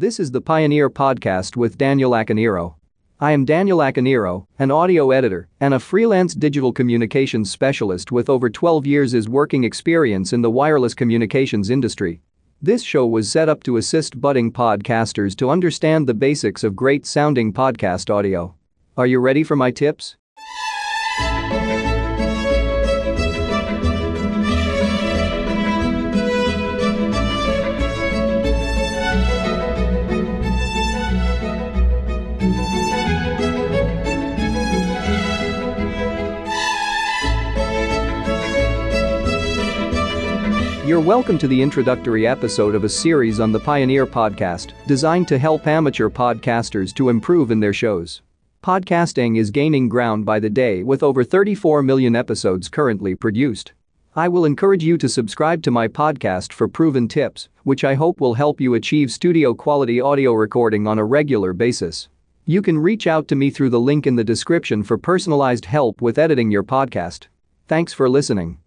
This is the Pioneer Podcast with Daniel Akaniro. I am Daniel Akaniro, an audio editor and a freelance digital communications specialist with over 12 years' working experience in the wireless communications industry. This show was set up to assist budding podcasters to understand the basics of great sounding podcast audio. Are you ready for my tips? You're welcome to the introductory episode of a series on the Pioneer podcast, designed to help amateur podcasters to improve in their shows. Podcasting is gaining ground by the day with over 34 million episodes currently produced. I will encourage you to subscribe to my podcast for proven tips, which I hope will help you achieve studio quality audio recording on a regular basis. You can reach out to me through the link in the description for personalized help with editing your podcast. Thanks for listening.